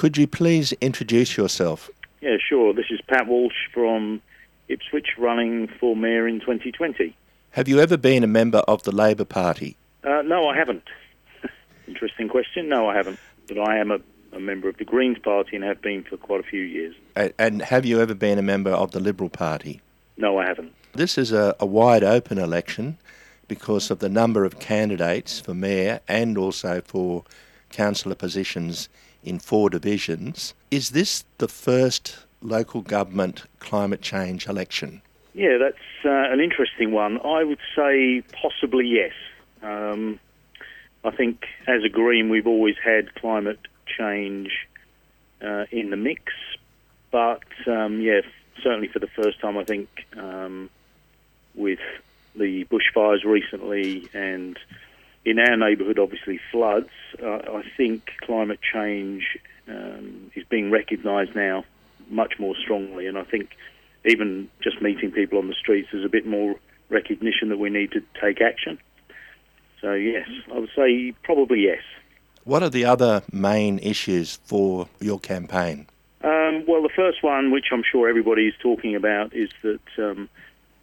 Could you please introduce yourself? Yeah, sure. This is Pat Walsh from Ipswich running for Mayor in 2020. Have you ever been a member of the Labor Party? Uh, no, I haven't. Interesting question. No, I haven't. But I am a, a, member of the Greens Party and have been for quite a few years. And have you ever been a member of the Liberal Party? No, I haven't. This is a, a wide open election because of the number of candidates for mayor and also for councillor positions in four divisions. Is this the first local government climate change election? Yeah, that's uh, an interesting one. I would say possibly yes. Um, I think as a Green, we've always had climate change uh, in the mix, but um, yeah, certainly for the first time, I think um, with the bushfires recently and in our neighbourhood, obviously floods. Uh, I think climate change um, is being recognised now much more strongly, and I think even just meeting people on the streets, there's a bit more recognition that we need to take action. So yes, I would say probably yes. What are the other main issues for your campaign? Um, well, the first one, which I'm sure everybody is talking about, is that um,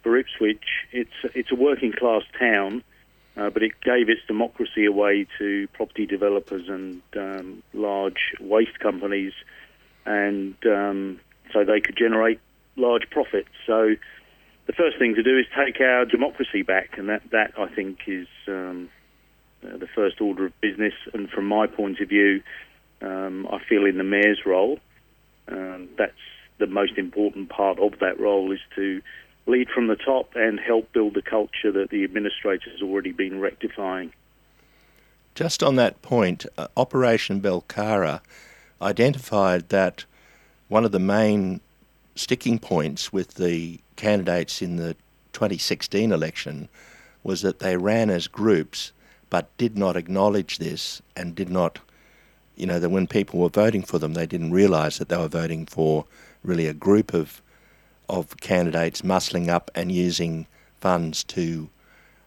for Ipswich, it's it's a working class town, uh, but it gave its democracy away to property developers and um, large waste companies, and um, so they could generate large profits. So the first thing to do is take our democracy back, and that that I think is um, uh, the first order of business. And from my point of view, um, I feel in the mayor's role, um, that's the most important part of that role is to lead from the top and help build the culture that the administrator has already been rectifying. Just on that point, uh, Operation Belcarra identified that one of the main sticking points with the candidates in the 2016 election was that they ran as groups but did not acknowledge this and did not, you know, that when people were voting for them, they didn't realise that they were voting for really a group of of candidates muscling up and using funds to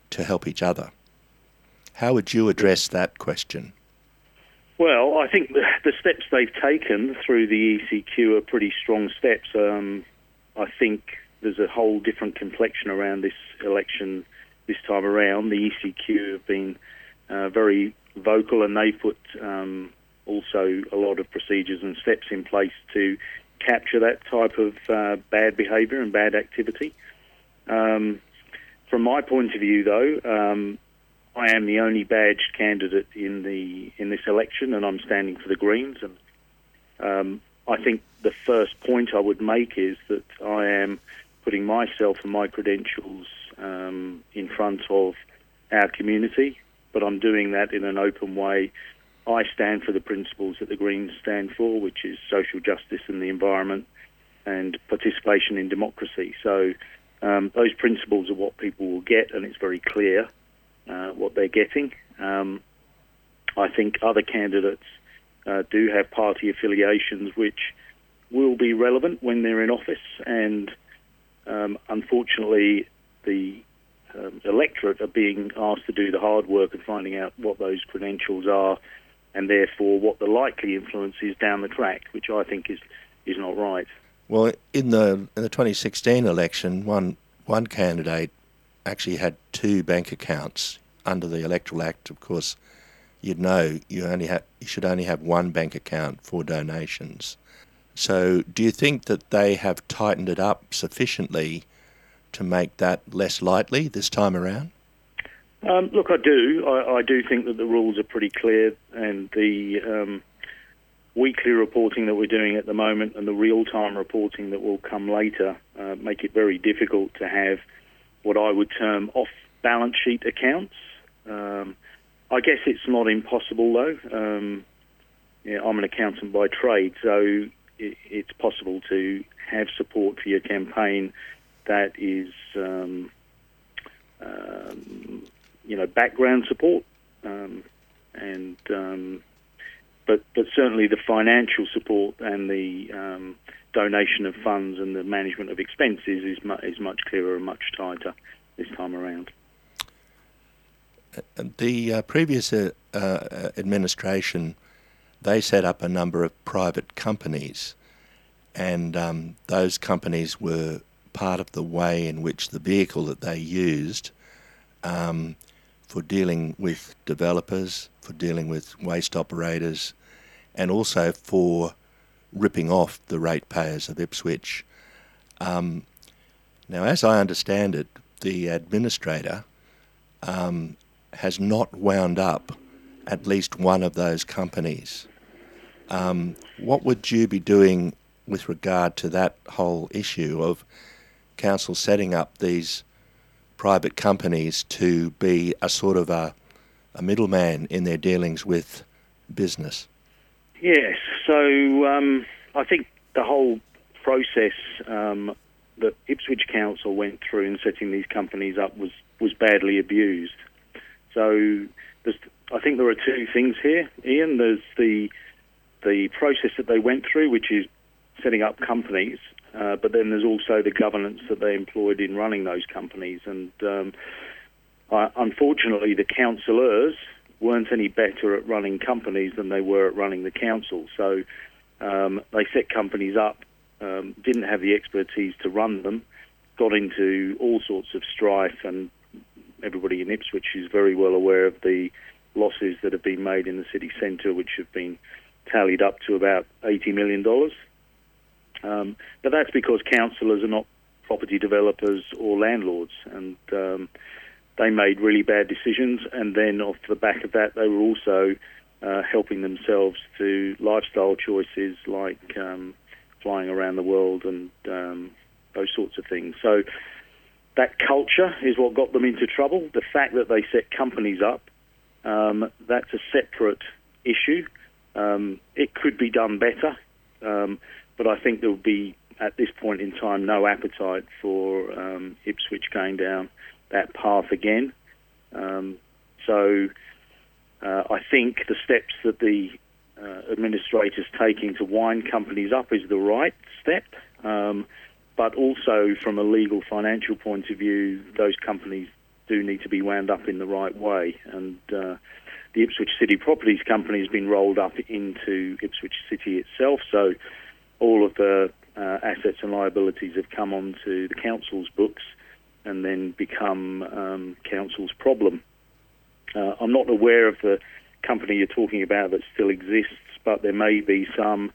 to help each other. How would you address that question? Well, I think the, steps they've taken through the ECQ are pretty strong steps. Um, I think there's a whole different complexion around this election this time around. The ECQ have been uh, very vocal and they've put um, also a lot of procedures and steps in place to capture that type of uh, bad behaviour and bad activity. Um, from my point of view, though, um, I am the only badged candidate in the in this election, and I'm standing for the Greens. And um, I think the first point I would make is that I am putting myself and my credentials um, in front of our community, but I'm doing that in an open way I stand for the principles that the Greens stand for, which is social justice and the environment and participation in democracy. So um, those principles are what people will get, and it's very clear uh, what they're getting. Um, I think other candidates uh, do have party affiliations which will be relevant when they're in office, and um, unfortunately, the um, electorate are being asked to do the hard work of finding out what those credentials are and therefore what the likely influence is down the track, which I think is is not right. Well, in the in the 2016 election, one one candidate actually had two bank accounts under the Electoral Act. Of course, you'd know you only have you should only have one bank account for donations. So, do you think that they have tightened it up sufficiently to make that less likely this time around? Um, look, I do. I, I, do think that the rules are pretty clear, and the um, weekly reporting that we're doing at the moment and the real-time reporting that will come later uh, make it very difficult to have what I would term off-balance sheet accounts. Um, I guess it's not impossible, though. Um, I'm an accountant by trade, so it, it's possible to have support for your campaign that is. Um, um you know background support, um, and um, but but certainly the financial support and the um, donation of funds and the management of expenses is mu- is much clearer and much tighter this time around. The uh, previous uh, uh, administration they set up a number of private companies, and um, those companies were part of the way in which the vehicle that they used um, for dealing with developers, for dealing with waste operators, and also for ripping off the ratepayers of Ipswich. Um, now, as I understand it, the administrator um, has not wound up at least one of those companies. Um, what would you be doing with regard to that whole issue of council setting up these private companies to be a sort of a, a middleman in their dealings with business? Yes, so um, I think the whole process um, that Ipswich Council went through in setting these companies up was, was badly abused. So I think there are two things here, Ian. There's the the process that they went through, which is setting up companies, uh, but then there's also the governance that they employed in running those companies. And um, unfortunately, the councillors weren't any better at running companies than they were at running the council. So um, they set companies up, um, didn't have the expertise to run them, got into all sorts of strife, and everybody in Ipswich is very well aware of the losses that have been made in the city centre, which have been tallied up to about $80 million. Um, but that's because councillors are not property developers or landlords, and um, they made really bad decisions. And then off the back of that, they were also uh, helping themselves to lifestyle choices like um, flying around the world and um, those sorts of things. So that culture is what got them into trouble. The fact that they set companies up, um, that's a separate issue. Um, it could be done better, um, but I think there'll be, at this point in time, no appetite for um, Ipswich going down that path again. Um, so uh, I think the steps that the uh, administrator's taking to wind companies up is the right step. Um, but also, from a legal financial point of view, those companies do need to be wound up in the right way. And uh, the Ipswich City Properties Company has been rolled up into Ipswich City itself, so all of the uh, assets and liabilities have come onto the council's books and then become um, council's problem. Uh, I'm not aware of the company you're talking about that still exists, but there may be some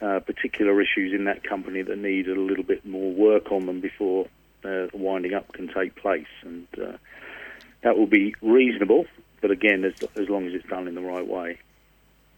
uh, particular issues in that company that need a little bit more work on them before uh, winding up can take place, and uh, that will be reasonable. But again, as, as long as it's done in the right way.